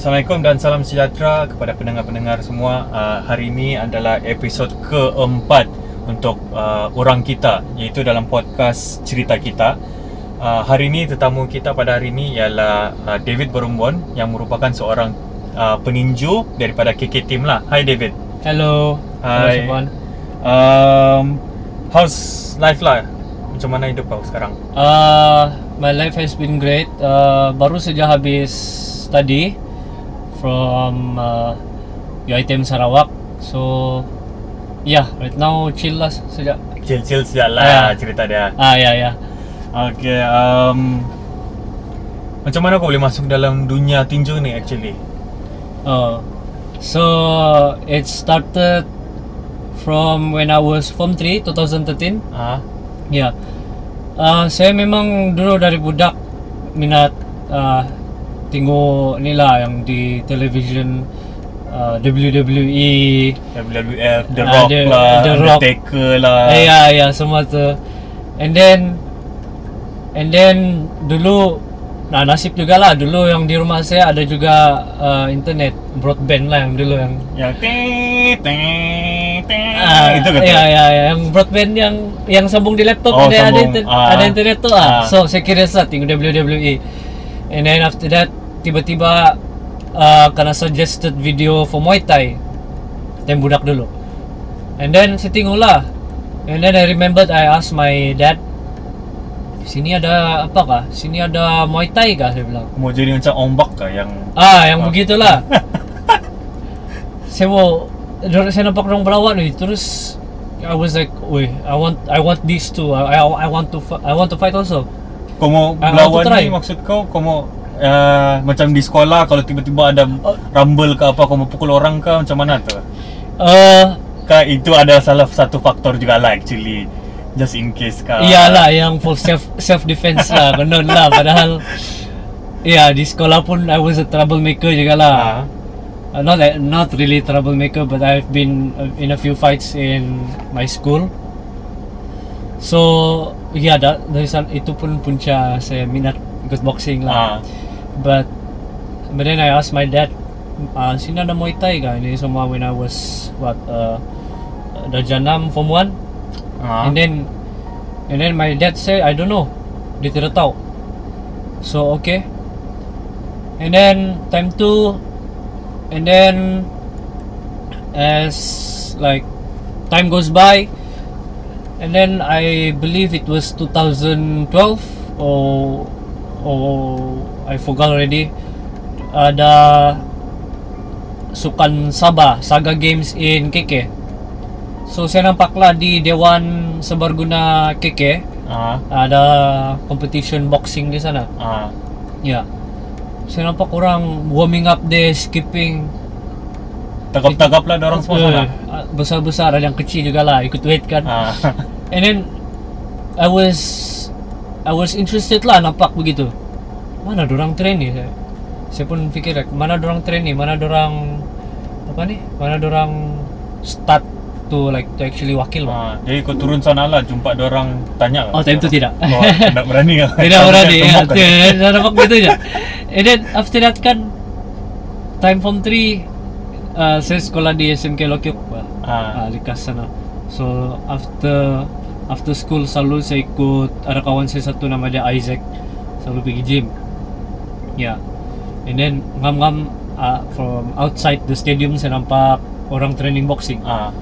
Assalamualaikum dan salam sejahtera kepada pendengar-pendengar semua. Uh, hari ini adalah episod keempat untuk uh, orang kita iaitu dalam podcast cerita kita. Uh, hari ini tetamu kita pada hari ini ialah uh, David Berumbon yang merupakan seorang uh, peninju daripada KK Team lah. Hai David. Hello. Hello Hi. Siobhan. Um, how's life lah? Macam mana hidup kau sekarang? Uh, my life has been great. Uh, baru saja habis study from uh, UiTM Sarawak. So, yeah, right now chill lah saja. Chill-chill sejak lah Ah. cerita dia. Ah, ya, ya. Okay, um, macam mana kau boleh masuk dalam dunia tinju ni actually? Uh, so, it started from when I was Form 3, 2013. Ah, Ya. Uh, saya memang dulu dari budak minat uh, tengok ni lah yang di television uh, WWE. WWF, The Ah, Rock The- lah, The Rock. Undertaker lah. Eh, ya ya semua tu. And then and then dulu nah nasib juga lah dulu yang di rumah saya ada juga uh, internet broadband lah yang dulu yang Yang ting ting ting Ah, itu kan? Ya, ya, ya, yang broadband yang yang sambung di laptop Oh, ada ada, sambung. inter, Ah. ada internet tu ah. Ah. So saya kira lah tengok WWE. And then after that tiba-tiba uh, kena suggested video for Muay Thai. Dan budak dulu. And then saya tengok lah. And then I remembered I asked my dad Sini ada apa kah? Sini ada Muay Thai kah? Saya bilang Mau jadi macam ombak kah yang Ah, yang Ah. begitulah. saya mau dorang- saya nampak orang berlawan ni terus I was like, "Weh, I want I want this too. I I, I want to I want to fight also." kau mau I berlawan ni maksud kau kau mau uh, macam di sekolah kalau tiba-tiba ada rumble ke apa kau mau pukul orang ke macam mana tu? Uh, Kah itu ada salah satu faktor juga lah actually just in case kah. iyalah yang for self self defense lah, benar lah padahal Ya, di sekolah pun I was a troublemaker juga lah. Ah. Uh, not like- not really troublemaker but I've been uh, in a few fights in my school. So yeah, that, dari san- itu pun punca saya minat ikut boxing Ah. lah. But but then I asked my dad, uh, sini ada Muay Thai kah? Ini semua when I was what uh, darjah 6 form 1 Ah. and then and then my dad say I don't know. Dia tidak tahu. So okay. And then time 2 and then as like time goes by and then I believe it was 2012 or or I forgot already ada Sukan Sabah Saga Games in KK So saya nampak lah di Dewan Sebarguna KK Ah. ada competition boxing di sana. Ah. Ya. Saya nampak orang warming up there, skipping. Tagap-tagap lah orang semua sana. Eh, Besar-besar ada yang kecil juga lah ikut weight kan. Ah. And then I was I was interested lah nampak begitu. Mana orang train ni? Saya, saya pun fikir like, mana orang train ni? Mana orang apa ni? Mana orang start to like to actually wakil lah. Ah, jadi kau turun sana lah jumpa dia orang tanya Oh, time tu tidak. Oh, tidak berani lah. Tidak berani ya. Tembak kan? Tidak nampak gitu je. And then after that kan time form 3 uh, saya sekolah di SMK Lokyok pa. Ah. Ah, Likas sana. So after after school selalu saya ikut ada kawan saya satu nama dia Isaac selalu pergi gym. Yeah. And then ngam-ngam uh, from outside the stadium saya nampak orang training boxing. Ah.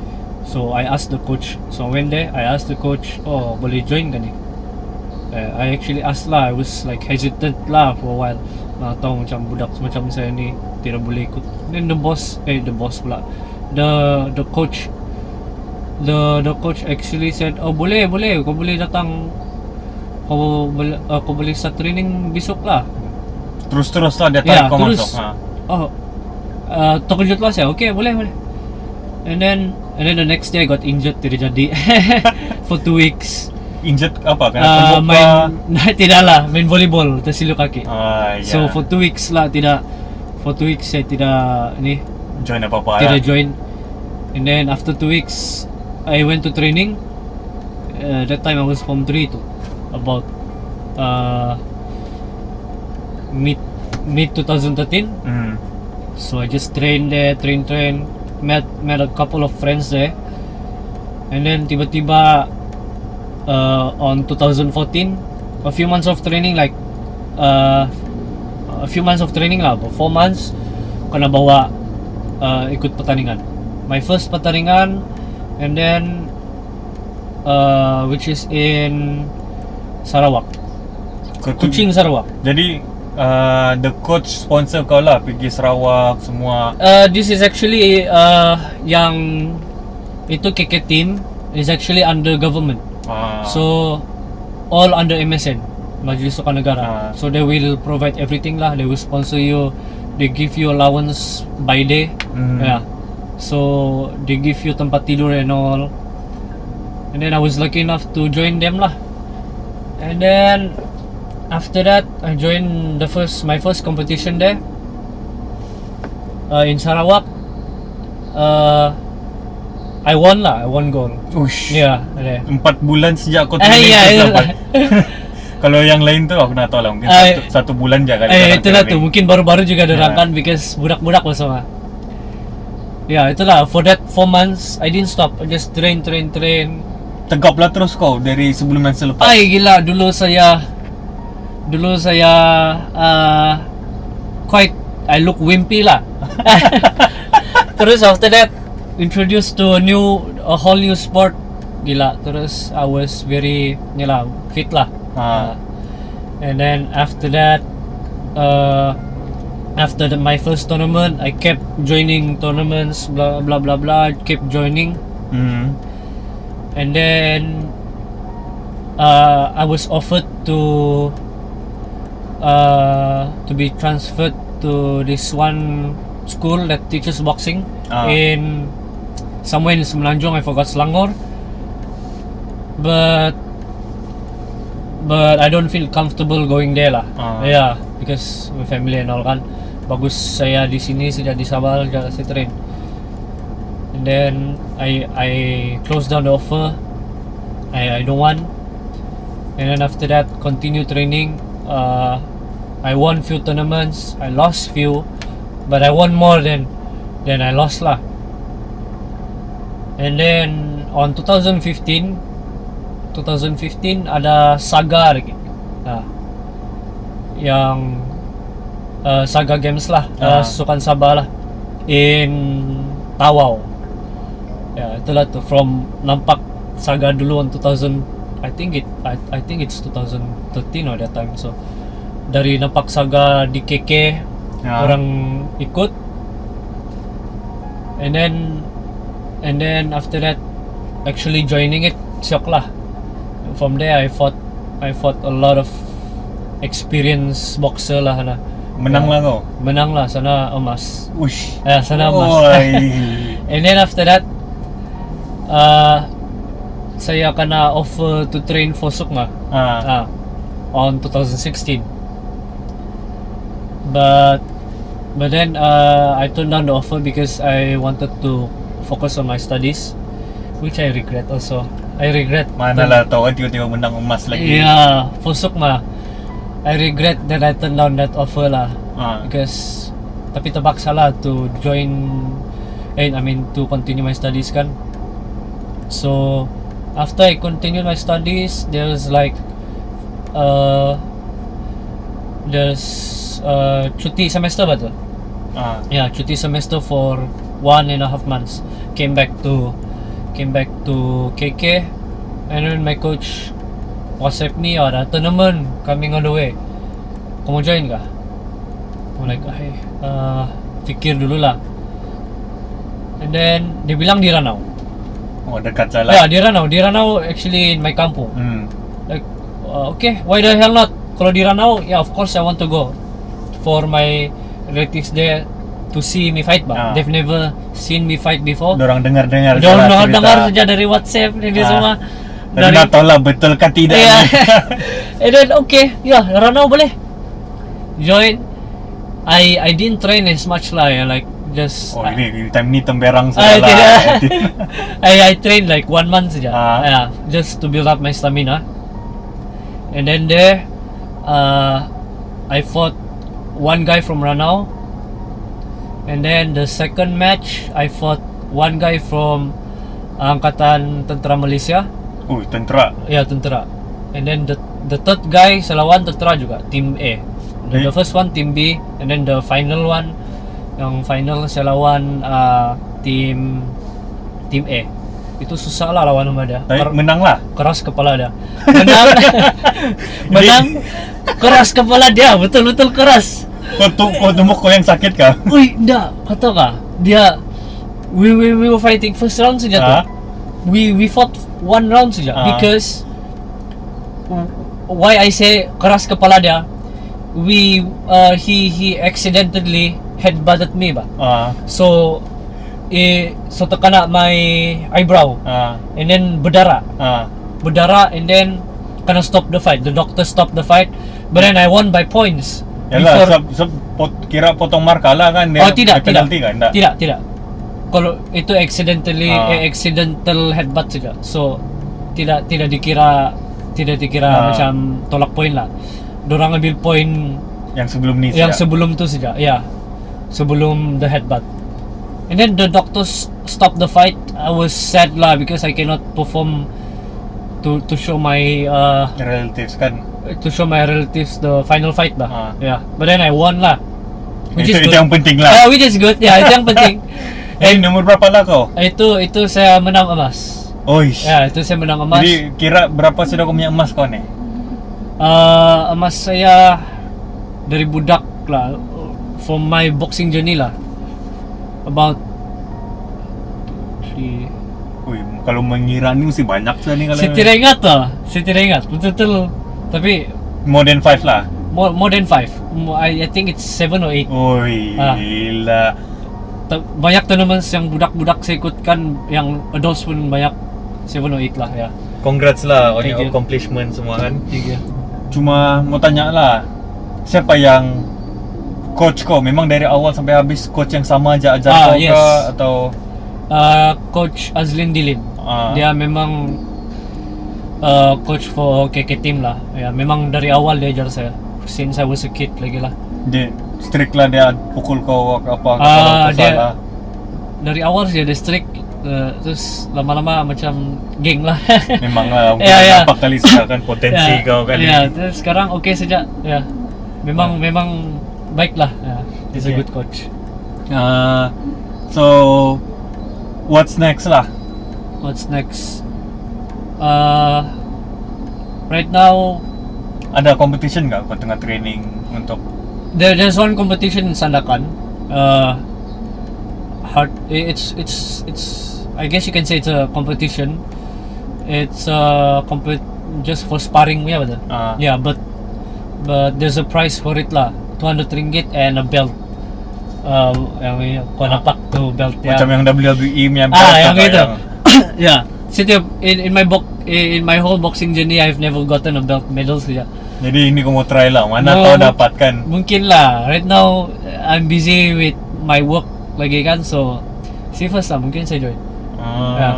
So I asked the coach. So I went there. I asked the coach, "Oh, boleh join kan ni?" Uh, I actually asked lah. I was like hesitant lah for a while. Nak tahu macam budak macam saya ni tidak boleh ikut. Then the boss, eh the boss pula, the the coach, the the coach actually said, "Oh boleh boleh, kau boleh datang, kau boleh uh, kau boleh start training besok lah." Terus-terus lah dia Ya, tarik kau terus. masuk. Ah. Oh, uh, terkejut lah saya. Okay, boleh boleh. And then and then the next day I got injured tidak jadi for two weeks. Injured apa? Kena Uh, main kah? tidak lah main volleyball tersiluk kaki. Ah, ya. So for two weeks lah tidak for two weeks saya tidak ni join apa-apa tidak lah. join. And then after two weeks I went to training. Uh, that time I was form 3 tu about uh, mid mid 2013 Hmm. So I just train there, train, train. Met met a couple of friends there, and then tiba-tiba uh, on 2014, a few months of training, like uh, a few months of training lah, about four months, kena bawa uh, ikut pertandingan. My first pertandingan, and then uh, which is in Sarawak, Kau tu- Kuching Sarawak. Jadi uh, the coach sponsor kau lah pergi Sarawak semua. Uh, this is actually uh, yang itu KK team is actually under government. Ah. So all under MSN Majlis Sukan Negara. Ah. So they will provide everything lah. They will sponsor you. They give you allowance by day. Hmm. Yeah. So they give you tempat tidur and all. And then I was lucky enough to join them lah. And then after that I joined the first my first competition there. Uh, in Sarawak. Uh, I won lah. I won gold. Ush. Yeah, there. Empat bulan sejak kau training tu ya. dapat. Kalau yang lain tu aku nak tahu lah mungkin Ah, satu, satu bulan je kali Eh itulah tu mungkin baru-baru juga ada Ya. kan because budak-budak lah semua. Ya itulah for that 4 months I didn't stop. I just train train train. Tegap lah terus kau dari sebelum masa lepas. Ay gila dulu saya dulu saya uh, quite I look wimpy lah. Terus after that introduced to a new a whole new sport gila terus I was very ni lah fit lah. Ah. and then after that uh, after the, my first tournament I kept joining tournaments blah blah blah blah kept joining Hmm. and then uh, I was offered to uh, to be transferred to this one school that teaches boxing Ah. in somewhere in Semenanjung I forgot Selangor but but I don't feel comfortable going there lah Ah. yeah because my family and all kan bagus saya di sini sejak di Sabah sejak saya train. And then I I closed down the offer. I I don't want. And then after that continue training. Uh, I won few tournaments. I lost few but I won more than than I lost lah. And then on 2015 2015 ada Saga lagi. Ah, yang uh, Saga Games lah. Uh, Ah. Sukan Sabah lah. In Tawau. Ya itulah tu. From nampak Saga dulu on 2000 I think it I, I think it's 2013 or that time. So dari nampak Saga di KK Ya. orang ikut. And then and then after that actually joining it syok lah. From there I fought I fought a lot of experienced boxer lah sana Menang lah kau. menang lah sana emas Ush. eh sana emas Oi. and then after that uh, saya kena offer to train for Sukma Ah. ah, on 2016 but but then uh, I turned down the offer because I wanted to focus on my studies which I regret also I regret Mana lah tahu kan tiba-tiba menang emas lagi. yeah for Sukma I regret that I turned down that offer lah Ah. because tapi terpaksa lah to join eh I mean to continue my studies kan so after I continued my studies there's like uh there's uh cuti semester betul Ah. yeah cuti semester for one and a half months came back to came back to KK and then my coach WhatsApp me oh, ada tournament coming on the way kau mau join kah I'm like hey, uh, fikir dulu lah and then dia bilang di Ranau Oh dekat yeah jalan. di Ranau di Ranau actually in my kampung Hmm. like uh, okay why the hell not kalau di Ranau yeah of course I want to go for my relatives there to see me fight Ah. bah they've never seen me fight before Dorang dengar-dengar cerita. dengar saja dari WhatsApp ini Ah. semua Tapi nak tahu lah betul kan tidak yeah. and then okay yeah Ranau boleh join I I didn't train as much lah yeah, like just Oh I, ini, time ni temberang I, salah. tidak. I, I trained like one month saja Ah. yeah, just to build up my stamina and then there uh, I fought one guy from Ranau And then the second match, I fought one guy from Angkatan Tentera Malaysia. Ui, tentera. Ya, tentera. And then the the third guy saya lawan tentera juga, team A. The, the Eh? first one team B and then the final one yang final saya lawan uh, team team A. Itu susah lah lawan sama dia. Tapi Ker- menang lah. keras kepala dia. Menang menang keras kepala dia, betul-betul keras. Kau tu kau yang sakit kah? Ui, enggak, kau tahu kah? Dia we we we were fighting first round saja Ah. tuh. We we fought one round saja Ah. because why I say keras kepala dia. We uh, he he accidentally headbutted me ba. Ah, So eh so terkena my eyebrow ah, and then berdarah. ah. Berdarah and then kena stop the fight. The doctor stopped the fight. But then I won by points. Yalah, Before- seb, seb, pot, kira potong marka lah kan dia. oh tidak, tidak. kan? Tak. Tidak, tidak. Kalau itu accidentally Ah. eh, accidental headbutt saja. So tidak tidak dikira tidak dikira Ah. macam tolak poin lah. Dorang ambil poin Yang sebelum ni yang siap. sebelum tu saja. Ya. Sebelum the headbutt. And then the doctors stop the fight. I was sad lah because I cannot perform to to show my uh, relatives kan. to show my relatives the final fight lah. Ah. Yeah. But then I won lah. Which itu, is itu good. yang penting Ah, lah. which is good. Ya, itu yang penting. Eh, nombor berapa lah kau? Itu itu saya menang emas. Oish. Ya, itu saya menang emas. Jadi kira berapa sudah kau punya emas kau ni? Uh, emas saya dari budak lah from my boxing journey lah. About three. Ui, kalau mengira ni mesti banyak sudah ni kalau Saya tidak ingat lah. Saya tidak ingat. Betul-betul. Tapi more than 5 lah. more more than five. I, I think it's seven or eight. Oi, Ah. gila. Banyak tournaments yang budak-budak saya ikutkan yang adults pun banyak seven or eight lah ya. Congrats lah on Thank your you. accomplishment semua kan. Tiga. Cuma mau tanya lah, siapa yang coach kau? Memang dari awal sampai habis coach yang sama aja ajar Ah, kau yes. kah? Atau Uh, coach Azlin Dilin. Ah. Dia memang uh, coach for KK team lah. Ya, memang dari awal dia ajar saya. Since I was a kid lagi lah. dia strict lah dia pukul kau apa Ah, kalau kau dia- salah. Dari awal sih ada strict uh, terus lama-lama macam geng lah. Memang lah mungkin Ya, ya. berapa kali sekarang kan potensi kau kan. Ya, terus sekarang oke saja. Ya. Memang memang baik lah. Ya. He's a Okay. good coach. Uh, so what's next lah? What's next? Uh, right now Ada competition nggak kau tengah training untuk There, there's one competition in Sandakan. Uh, hard. It's it's it's. I guess you can say it's a competition. It's a compet just for sparring, yeah, betul. Ah. Yeah, but but there's a price for it lah. 200 ringgit and a belt. Uh, yang nampak tu belt ya. macam yang WWE punya ah, yang itu. yang- yeah. Setiap in in my box in my whole boxing journey I've never gotten a belt medal saja. Jadi ini kau mau try lah. Mana No, kau mung- dapatkan? Mungkin lah Right now I'm busy with my work lagi kan So See first lah Mungkin saya join Ah, Ya.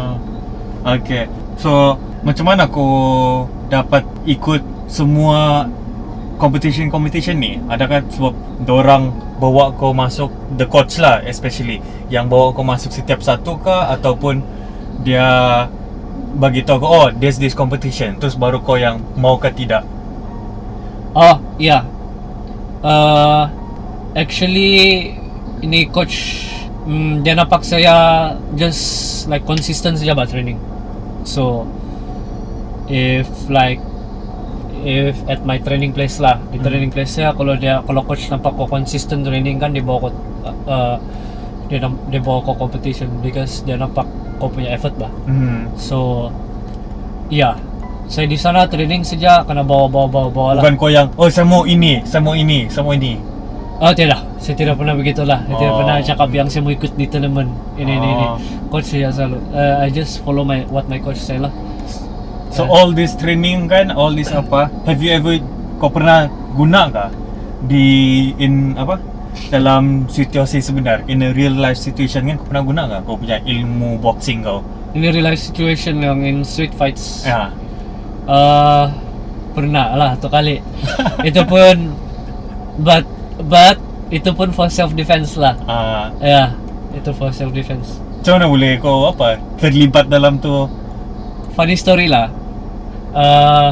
Okay. So macam mana kau dapat ikut semua competition-competition ni? Adakah sebab dorang bawa kau masuk the coach lah especially yang bawa kau masuk setiap satu kah ataupun dia bagi tahu kau oh there's this competition terus baru kau yang mau ke tidak? Oh iya uh, Actually Ini coach mm, Dia nampak saya Just like consistent saja bah training So If like If at my training place lah Di Hmm. training place saya Kalau dia Kalau coach nampak kau consistent training kan Dia bawa kau uh, dia, dia bawa kau competition Because dia nampak kau punya effort bah Hmm. So Ya Saya di sana training saja Kena bawa-bawa-bawa lah Bukan kau yang oh saya mau ini, saya mau ini, saya mau ini. Oh tidak, saya tidak pernah begitulah. Saya tidak Oh. pernah cakap yang saya mau ikut di tournament ini ini ini. Oh. Coach saya selalu. Uh, I just follow my what my coach say lah. So Yeah. all this training kan, all this apa? Have you ever kau pernah guna kah di in apa? Dalam situasi sebenar, in a real life situation kan kau pernah guna kah kau punya ilmu boxing kau? Ini real life situation yang in street fights. Ya. Uh, pernah lah satu kali. Itu pun but but Itu pun for self defense lah. Ah, Ya, itu for self defense. macam mana boleh kau apa terlibat dalam tu? Funny story lah. Uh,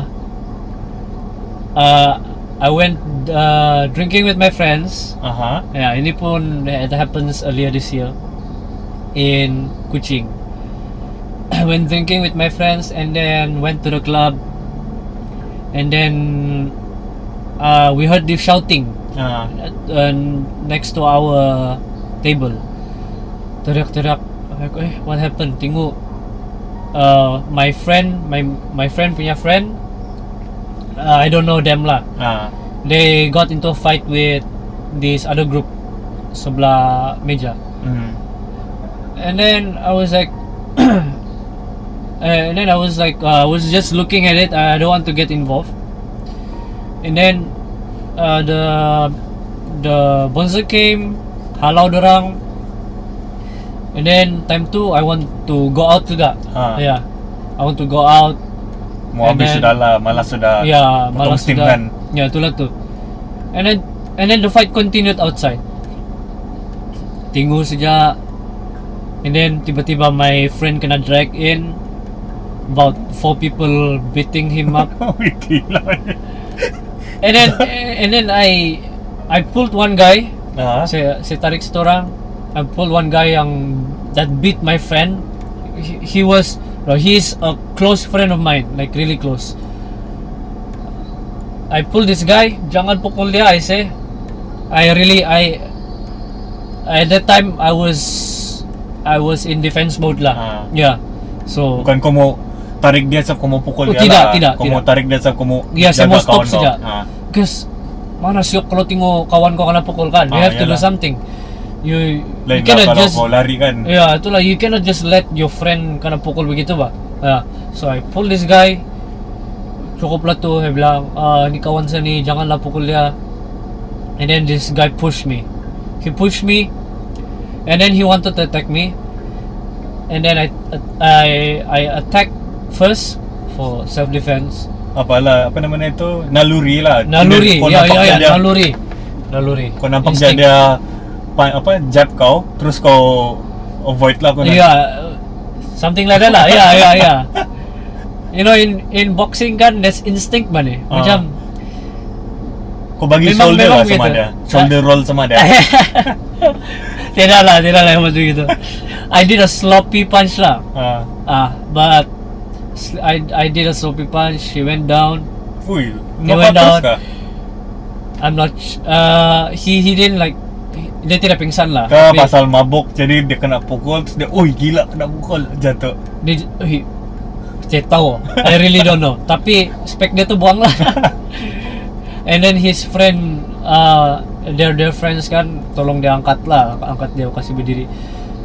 uh, I went uh, drinking with my friends. Aha. Ya, ini pun it happens earlier this year in Kuching. Went drinking with my friends and then went to the club and then uh, we heard this shouting Ah. uh, next to our table. Teriak-teriak. Aku, Eh, what happened? Tengok uh, my friend, my my friend punya friend. Uh, I don't know them lah. Ah. They got into a fight with this other group sebelah meja. Hmm. And then I was like, and then I was like, uh, I was just looking at it. I don't want to get involved. And then uh, the the bonzer came, halau dorang. And then time tu I want to go out juga. Ah. Yeah, I want to go out. Mau habis sudah lah, malas sudah. Potong malas sudah. kan. Ya, itulah tu. And then and then the fight continued outside. Tunggu sejak and then tiba-tiba my friend kena drag in about four people beating him up. And then and then I I pulled one guy. Ah. saya saya tarik satu orang I pulled one guy yang that beat my friend. He, he was no, he's a close friend of mine like really close. I pulled this guy. Jangan pukul dia I say. I really I at that time I was I was in defense mode lah. Ah. yeah. So Bukan kau mau tarik dia sebab kau mau pukul Oh, dia tidak, lah. tidak, Kau mau tidak. tarik dia sebab kau mau Ya, saya mau stop saja. Ah. Because mana siok kalau tengok kawan kau kena pukul kan you Ah, have to do yalah. something you Lain you lah cannot just kau lari kan. Ya, itulah you cannot just let your friend kena pukul begitu ba. Ya. So I pull this guy. Cukup lah tu, saya bilang, ah, ni kawan saya ni, janganlah pukul dia. And then this guy pushed me. He pushed me, and then he wanted to attack me. And then I I I attack first for self defense. Apalah, apa namanya itu? Naluri lah. Naluri, Kau ya ya ya, dia, naluri. Naluri. Kau nampak dia, Instinct. dia pa- apa jab kau, terus kau avoid lah kau nak- Yeah, something like that lah. Yeah, yeah, yeah. You know, in in boxing kan, there's instinct man eh. Ah. Macam, Kau bagi Memang- shoulder memang lah sama begitu. dia. Shoulder roll sama dia. tidak lah, tidak lah macam gitu. I did a sloppy punch lah. Ah. Ah, but sl- I I did a sloppy punch. She went down. Fui, He knock went down. kah? I'm not. Uh, he he didn't like. Dia tidak pingsan lah. Tapi pasal mabuk jadi dia kena pukul terus dia, oi gila kena pukul jatuh. Dia, he, saya tahu. I really don't know. Tapi spek dia tu buang lah. And then his friend, uh, their their friends kan, tolong dia angkat lah, angkat dia kasih berdiri.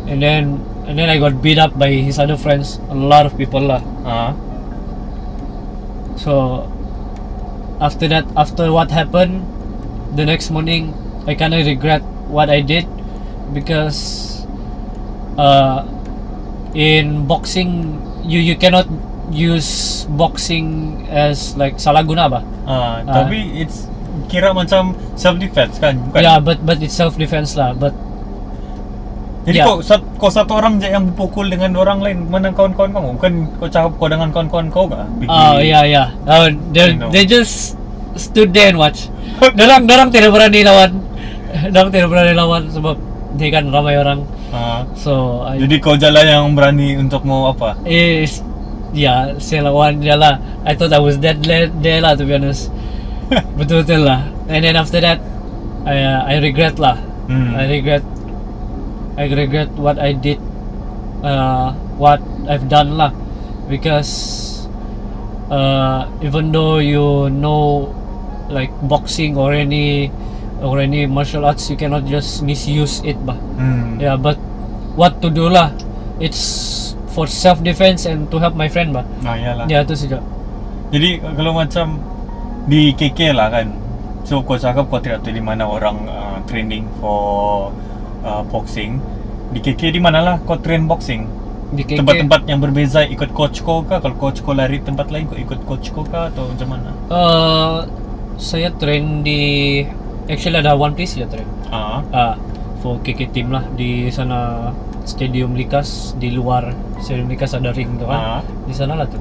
And then and then I got beat up by his other friends, a lot of people lah. Ah. So after that, after what happened, the next morning I kind of regret what I did because uh, in boxing you you cannot use boxing as like salah guna ba? Ah, Ah. tapi it's kira macam self defense kan, bukan? Yeah, but but it's self defense lah. But Jadi Yeah. kau, sat- kau satu orang je yang berpukul dengan orang lain Mana kawan-kawan kamu? Bukan kau cakap kau dengan kawan-kawan kau? Pergi- oh yeah yeah, oh, they they just stood there and watch. Dorang dorang tidak berani lawan. Dorang tidak berani lawan sebab dia kan ramai orang. Ah, So I, Jadi kau je lah yang berani untuk mau apa? is yeah, saya lawan dia lah. I thought I was dead there lah to be honest. Betul-betul lah. And then after that, I uh, I regret lah. Hmm. I regret. I regret what I did. Uh, what I've done lah, because uh, even though you know like boxing or any or any martial arts, you cannot just misuse it bah. Hmm. Yeah, but what to do lah? It's for self defense and to help my friend bah. Ah, iyalah. Ya itu saja. Jadi kalau macam di KK lah kan So kau cakap kau tidak tahu di mana orang uh, training for uh, boxing Di KK di mana lah kau train boxing? Di KK. Tempat-tempat yang berbeza ikut coach kau kah? Kalau coach kau lari tempat lain kau ikut coach kau kah atau macam mana? Uh, saya train di actually ada one place je train. Ah. Ah, for KK team lah di sana Stadium Likas di luar Stadium Likas ada ring tu kan. Di sana lah tu.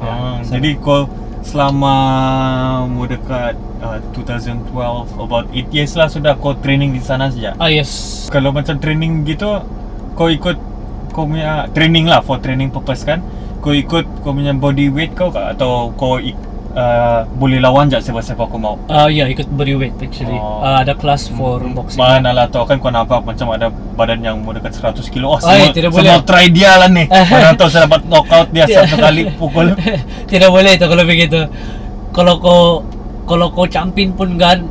Ah, sana. jadi kau selama mu dekat uh, 2012 about 8 years lah sudah kau training di sana saja. Ah yes. Kalau macam training gitu kau ikut kau punya training lah for training purpose kan. Kau ikut kau punya body weight kau atau kau ik, uh, boleh lawan je siapa-siapa kau mau. Ah ya ikut body weight actually. Oh. Ah, ada kelas for boxing. Mana lah tau kan kau nampak macam ada badan yang mau dekat 100 kilo. Oh, Ay, semua, tidak semua boleh. try dia lah ni. Mana tahu saya dapat knockout dia satu kali pukul. Tidak boleh itu kalau begitu. Kalau kau kalau kau champion pun kan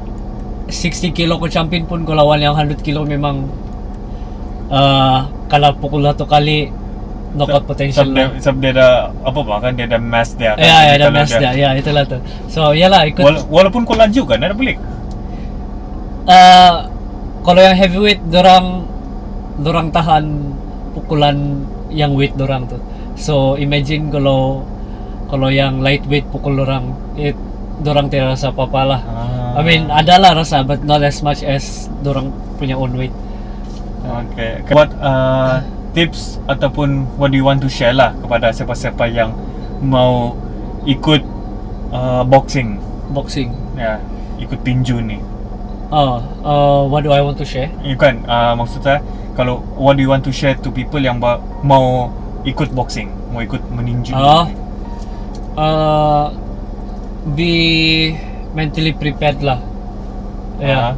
60 kilo kau champion pun kau lawan yang 100 kilo memang uh, kalau pukul satu kali knockout potential Sebab dia, sebab dia ada apa pak kan dia ada mass dia kan. Ya, ya, ada match dia. Ya, itulah tu. So, yalah ikut Wala- walaupun kau laju kan ada balik. uh, kalau yang heavyweight dorang dorang tahan pukulan yang weight dorang tu. So imagine kalau kalau yang lightweight pukul dorang it dorang tidak rasa apa-apa lah. Ah. I mean adalah rasa but not as much as dorang punya own weight. Okay. What uh, tips ataupun what do you want to share lah kepada siapa-siapa yang mau ikut uh, boxing Boxing. ya ikut tinju ni. Oh, uh, what do I want to share? Ya kan uh, maksud saya kalau what do you want to share to people yang ba- mau ikut boxing, mau ikut meninju. Ah, uh, be mentally prepared lah. Ah. Yeah.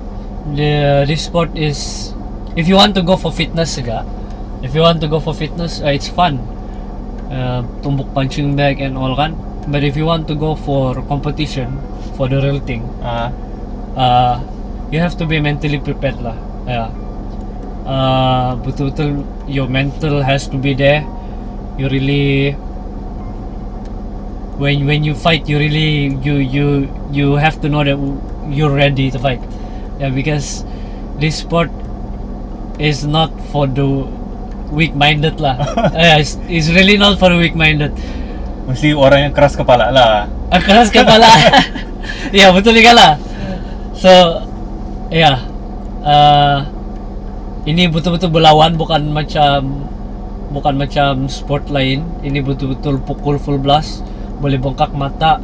The this sport is if you want to go for fitness juga, if you want to go for fitness, uh, it's fun. Uh, tumbuk punching bag and all kan. But if you want to go for competition, for the real thing, Ah. uh, you have to be mentally prepared lah. Yeah. Uh, betul-betul your mental has to be there. You really when when you fight, you really you you you have to know that you're ready to fight. Yeah, because this sport is not for the weak-minded lah. yeah, it's, it's really not for the weak-minded. Mesti orang yang keras kepala lah. Ah, keras kepala. ya betul juga lah. So, ya, uh, ini betul-betul berlawan bukan macam bukan macam sport lain. Ini betul-betul pukul full blast, boleh bengkak mata,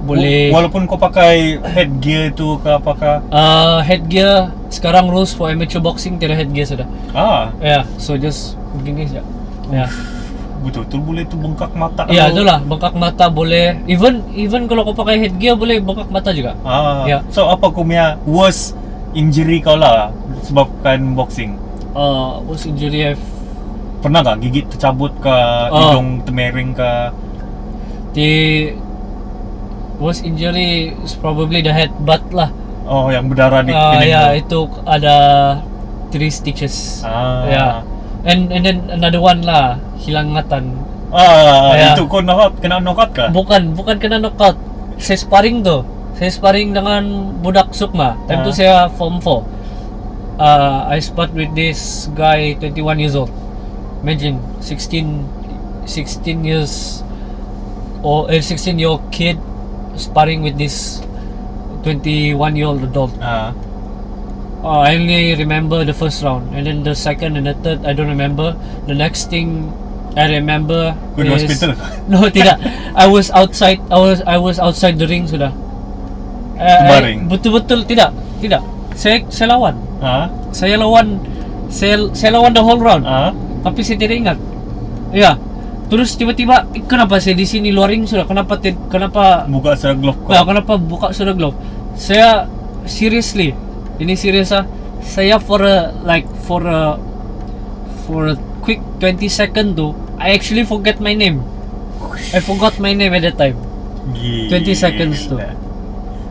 boleh Walaupun kau pakai headgear tu ke apakah. uh, headgear. Sekarang rules for amateur boxing tidak headgear sudah. Ah, Ya, so just begini saja. Ya. betul-betul boleh tu bengkak mata. Ya, tu. itulah bengkak mata boleh. Even even kalau kau pakai headgear boleh bengkak mata juga. Ah. Ya. So apa kau punya worst injury kau lah sebabkan boxing? Uh, was injury I've Pernah tak gigit tercabut ke, Oh. hidung termering ke? the worst injury is probably the headbutt lah. Oh, yang berdarah di Ah kening ya tu. itu ada three stitches. Ah. Ya. And and then another one lah hilang ingatan. Ah, Ya. itu kau knockout, kena knockout ke? Bukan bukan kena knockout. Saya sparring tu. Saya sparring dengan budak Sukma. Time Ah. saya form 4. Uh, I spart with this guy 21 years old. Imagine 16 16 years or eh, 16 year old kid sparring with this 21 year old adult. Ah. Uh, I only remember the first round and then the second and the third I don't remember. The next thing I remember di is hospital? No, tidak. I was outside. I was I was outside the ring sudah. Uh, Baring? Betul-betul tidak. Tidak. Saya saya lawan. Ah. Saya lawan saya saya lawan the whole round. Ah. Tapi saya tidak ingat. Ya. Terus tiba-tiba eh, kenapa saya di sini luar ring sudah? Kenapa ti- kenapa Buka secara glove. Ya, kenapa buka sudah glove? Saya seriously, ini serius ah. Saya for a like for a for a quick 20 second tu, I actually forget my name. I forgot my name at that time. Gila. 20 seconds tu.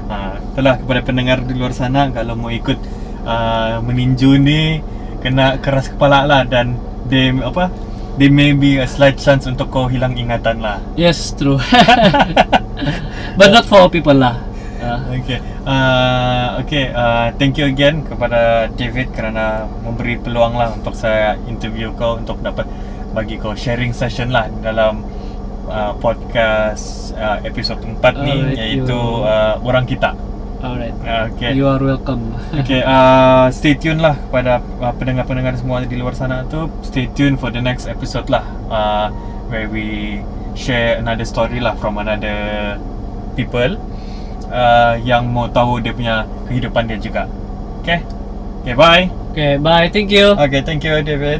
Ha, itulah kepada pendengar di luar sana kalau mau ikut uh, meninju ni kena keras kepala lah dan they apa there may be a slight chance untuk kau hilang ingatan lah. Yes, true. But not for all people lah. Ah. Okay, uh, okay. Uh, thank you again kepada David kerana memberi peluang lah untuk saya interview kau untuk dapat bagi kau sharing session lah dalam uh, podcast uh, episode 4 ni Alright, iaitu uh, orang kita. Alright. Okay. You are welcome. Okay, uh, stay tune lah kepada uh, pendengar-pendengar semua di luar sana tu. Stay tune for the next episode lah, uh, where we share another story lah from another people uh, yang mau tahu dia punya kehidupan dia juga. Okay, okay, bye. okay, bye. Thank you. Okay, thank you, David.